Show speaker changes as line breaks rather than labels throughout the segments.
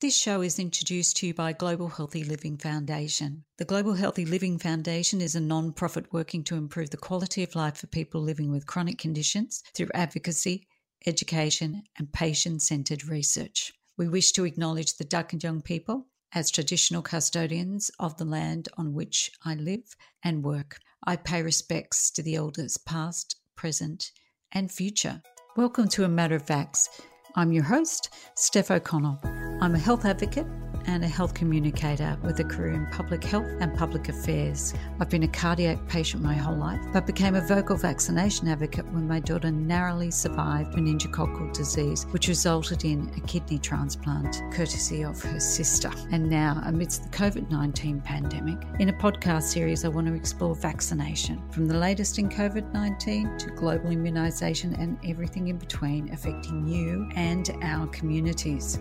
This show is introduced to you by Global Healthy Living Foundation. The Global Healthy Living Foundation is a non profit working to improve the quality of life for people living with chronic conditions through advocacy, education, and patient centered research. We wish to acknowledge the Young people as traditional custodians of the land on which I live and work. I pay respects to the elders past, present, and future. Welcome to A Matter of Facts. I'm your host, Steph O'Connell. I'm a health advocate and a health communicator with a career in public health and public affairs. I've been a cardiac patient my whole life, but became a vocal vaccination advocate when my daughter narrowly survived meningococcal disease, which resulted in a kidney transplant, courtesy of her sister. And now, amidst the COVID 19 pandemic, in a podcast series, I want to explore vaccination from the latest in COVID 19 to global immunisation and everything in between affecting you and our communities.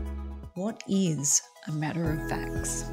What is a matter of facts?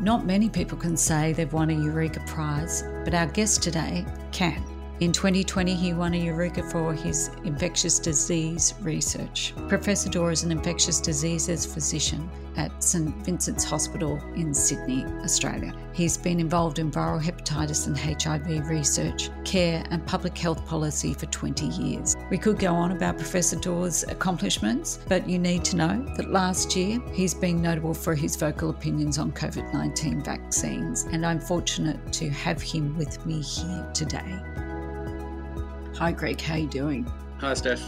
Not many people can say they've won a Eureka Prize, but our guest today can. In 2020, he won a Eureka for his infectious disease research. Professor Dore is an infectious diseases physician at St Vincent's Hospital in Sydney, Australia. He's been involved in viral hepatitis and HIV research, care, and public health policy for 20 years. We could go on about Professor Dore's accomplishments, but you need to know that last year he's been notable for his vocal opinions on COVID 19 vaccines, and I'm fortunate to have him with me here today. Hi, Greg. How are you doing?
Hi, Steph.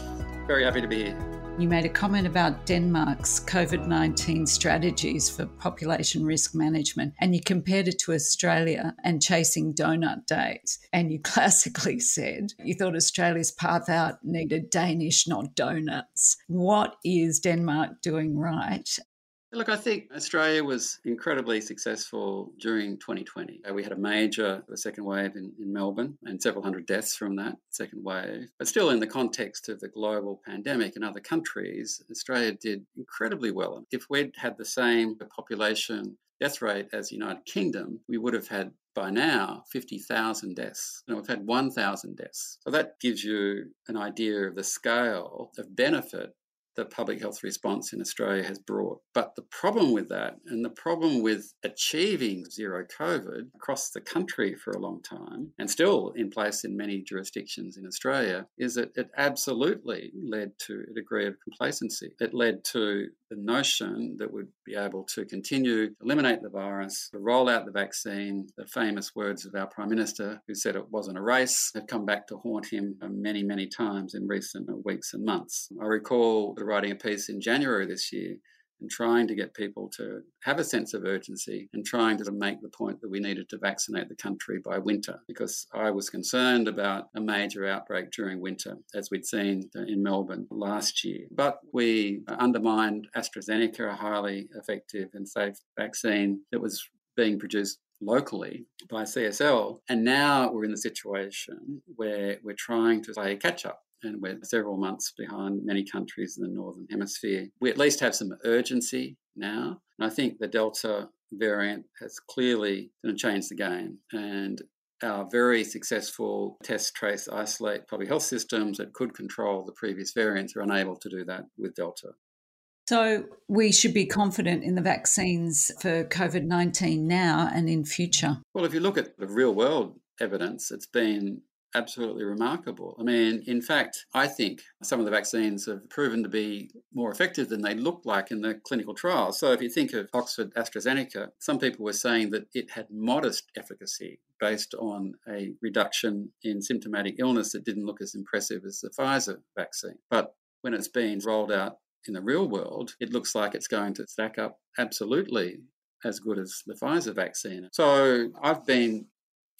Very happy to be here.
You made a comment about Denmark's COVID 19 strategies for population risk management, and you compared it to Australia and chasing donut days. And you classically said you thought Australia's path out needed Danish, not donuts. What is Denmark doing right?
Look, I think Australia was incredibly successful during 2020. Uh, we had a major the second wave in, in Melbourne and several hundred deaths from that second wave. But still, in the context of the global pandemic in other countries, Australia did incredibly well. If we'd had the same population death rate as the United Kingdom, we would have had by now 50,000 deaths. And we've had 1,000 deaths. So that gives you an idea of the scale of benefit the public health response in Australia has brought. But the problem with that, and the problem with achieving zero COVID across the country for a long time, and still in place in many jurisdictions in Australia, is that it absolutely led to a degree of complacency. It led to the notion that we'd be able to continue to eliminate the virus, to roll out the vaccine. The famous words of our Prime Minister, who said it wasn't a race, have come back to haunt him many, many times in recent weeks and months. I recall writing a piece in January this year and trying to get people to have a sense of urgency and trying to make the point that we needed to vaccinate the country by winter because I was concerned about a major outbreak during winter, as we'd seen in Melbourne last year. But we undermined AstraZeneca, a highly effective and safe vaccine that was being produced locally by CSL. And now we're in the situation where we're trying to play catch up and we're several months behind many countries in the Northern Hemisphere. We at least have some urgency now. And I think the Delta variant has clearly going to change the game. And our very successful test, trace, isolate public health systems that could control the previous variants are unable to do that with Delta.
So we should be confident in the vaccines for COVID 19 now and in future.
Well, if you look at the real world evidence, it's been absolutely remarkable. I mean, in fact, I think some of the vaccines have proven to be more effective than they looked like in the clinical trials. So if you think of Oxford AstraZeneca, some people were saying that it had modest efficacy based on a reduction in symptomatic illness that didn't look as impressive as the Pfizer vaccine. But when it's being rolled out in the real world, it looks like it's going to stack up absolutely as good as the Pfizer vaccine. So I've been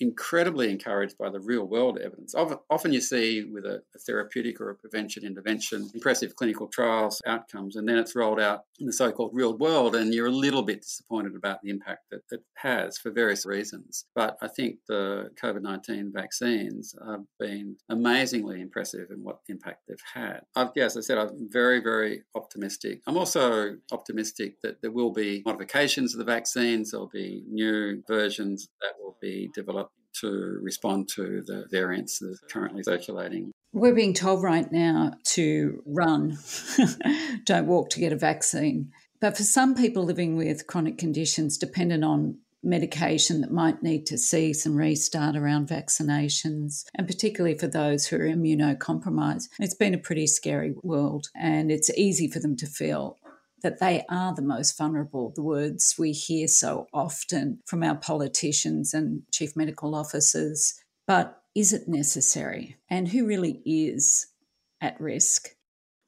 incredibly encouraged by the real world evidence. Often you see with a, therapeutic or a prevention intervention, impressive clinical trials outcomes, and then it's rolled out in the so called real world, and you're a little bit disappointed about the impact that it has for various reasons. But I think the COVID 19 vaccines have been amazingly impressive in what impact they've had. I've, yeah, as I said, I'm very, very optimistic. I'm also optimistic that there will be modifications of the vaccines, there'll be new versions that will be developed to respond to the variants that are currently circulating.
We're being told right now to run, don't walk to get a vaccine. But for some people living with chronic conditions dependent on medication that might need to see some restart around vaccinations, and particularly for those who are immunocompromised. It's been a pretty scary world, and it's easy for them to feel that they are the most vulnerable. The words we hear so often from our politicians and chief medical officers. But is it necessary? And who really is at risk?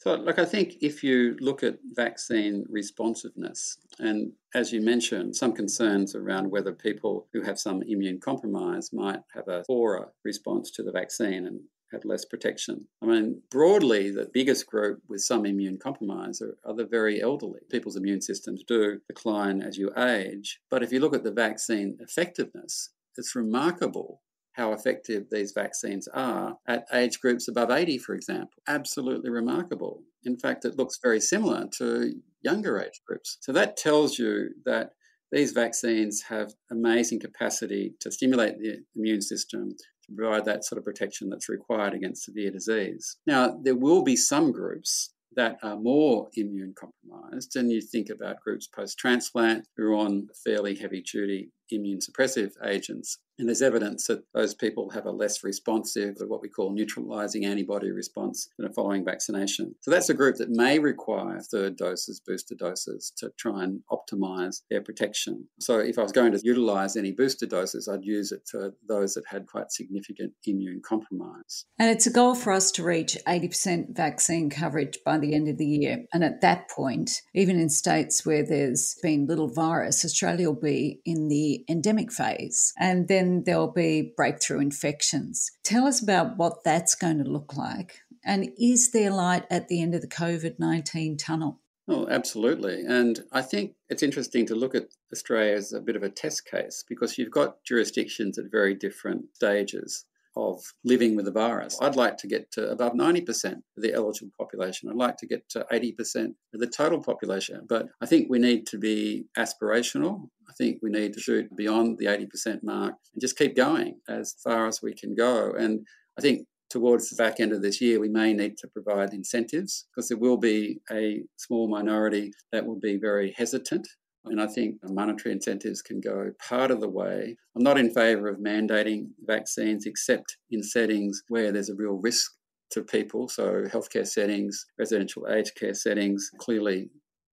So, look, I think if you look at vaccine responsiveness, and as you mentioned, some concerns around whether people who have some immune compromise might have a poorer response to the vaccine and have less protection. I mean, broadly, the biggest group with some immune compromise are, are, the very elderly. People's immune systems do decline as you age. But if you look at the vaccine effectiveness, it's remarkable how effective these vaccines are at age groups above 80, for example. Absolutely remarkable. In fact, it looks very similar to younger age groups. So that tells you that these vaccines have amazing capacity to stimulate the immune system to provide that sort of protection that's required against severe disease. Now, there will be some groups that are more immune compromised, and you think about groups post transplant who are on fairly heavy duty immune suppressive agents. And there's evidence that those people have a less responsive, or what we call neutralizing antibody response than a following vaccination. So that's a group that may require third doses, booster doses to try and optimize their protection. So if I was going to utilize any booster doses, I'd use it for those that had quite significant immune compromise.
And it's a goal for us to reach 80% vaccine coverage by the end of the year. And at that point, even in states where there's been little virus, Australia will be in endemic phase, and then there'll be breakthrough infections. Tell us about what that's going to look like. And is there light at the end of the COVID 19 tunnel?
Oh, absolutely. And I think it's interesting to look at Australia as a bit of a test case because you've got jurisdictions at very different stages of living with the virus. I'd like to get to above 90% of the eligible population. I'd like to get to 80% of the total population. But I think we need to be aspirational. I think we need to shoot beyond the 80% mark and just keep going as far as we can go. And I think towards the back end of this year, we may need to provide incentives because there will be a small minority that will be very hesitant and I think monetary incentives can go part of the way. I'm not in favour of mandating vaccines except in settings where there's a real risk to people. So, healthcare settings, residential aged care settings, clearly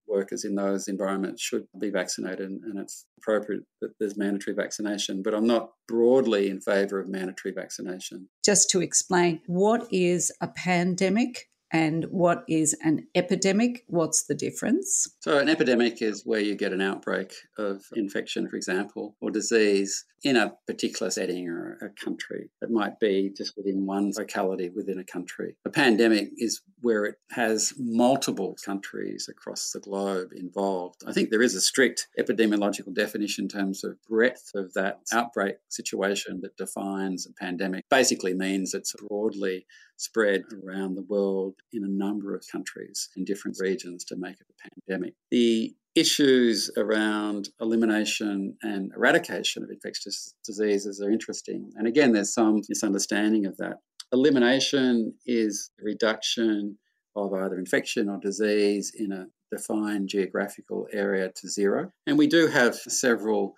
workers in those environments should be vaccinated and it's appropriate that there's mandatory vaccination. But I'm not broadly in favour of mandatory vaccination.
Just to explain, what is a pandemic? And what is an epidemic? What's the difference?
So, an epidemic is where you get an outbreak of infection, for example, or disease in a particular setting or a country. It might be just within one locality within a country. A pandemic is where it has multiple countries across the globe involved. I think there is a strict epidemiological definition in terms of breadth of that outbreak situation that defines a pandemic. Basically means it's broadly spread around the world in a number of countries in different regions to make it a pandemic. The issues around elimination and eradication of infectious diseases are interesting. And again, there's some misunderstanding of that. Elimination is the reduction of either infection or disease in a defined geographical area to zero. And we do have several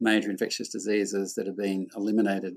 major infectious diseases that have been eliminated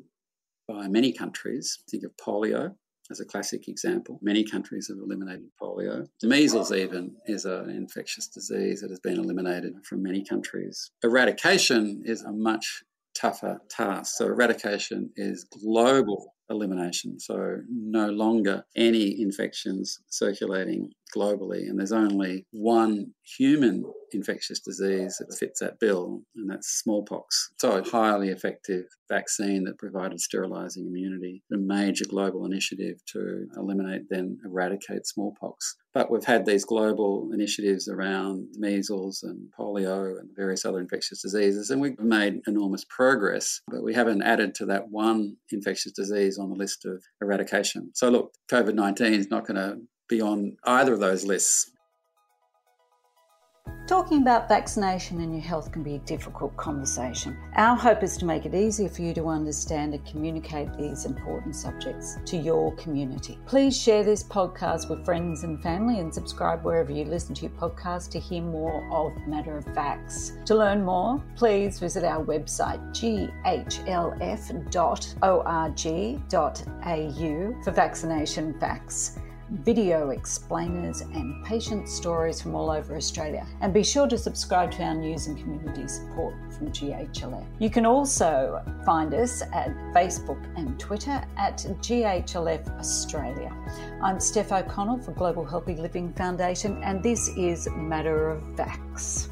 by many countries. Think of polio, as a classic example. Many countries have eliminated polio. Measles, even, is an infectious disease that has been eliminated from many countries. Eradication is a much tougher task. So, eradication is global elimination. So, no longer any infections circulating globally. And there's only one human infectious disease that fits that bill, and that's smallpox. So, a highly effective vaccine that provided sterilizing immunity, a major global initiative to eliminate, then eradicate smallpox. But we've had these global initiatives around measles and polio and various other infectious diseases, and we've made enormous progress, but we haven't added to that one infectious disease on the list of eradication. So, look, COVID 19 is not going to be on either of those lists.
Talking about vaccination and your health can be a difficult conversation. Our hope is to make it easier for you to understand and communicate these important subjects to your community. Please share this podcast with friends and family and subscribe wherever you listen to your podcast to hear more of Matter of Facts. To learn more, please visit our website ghlf.org.au for vaccination facts video explainers, and patient stories from all over Australia. And be sure to subscribe to our news and community support from GHLF. You can also find us at Facebook and Twitter at GHLF Australia. I'm Steph O'Connell for Global Healthy Living Foundation, and this is Matter of Facts.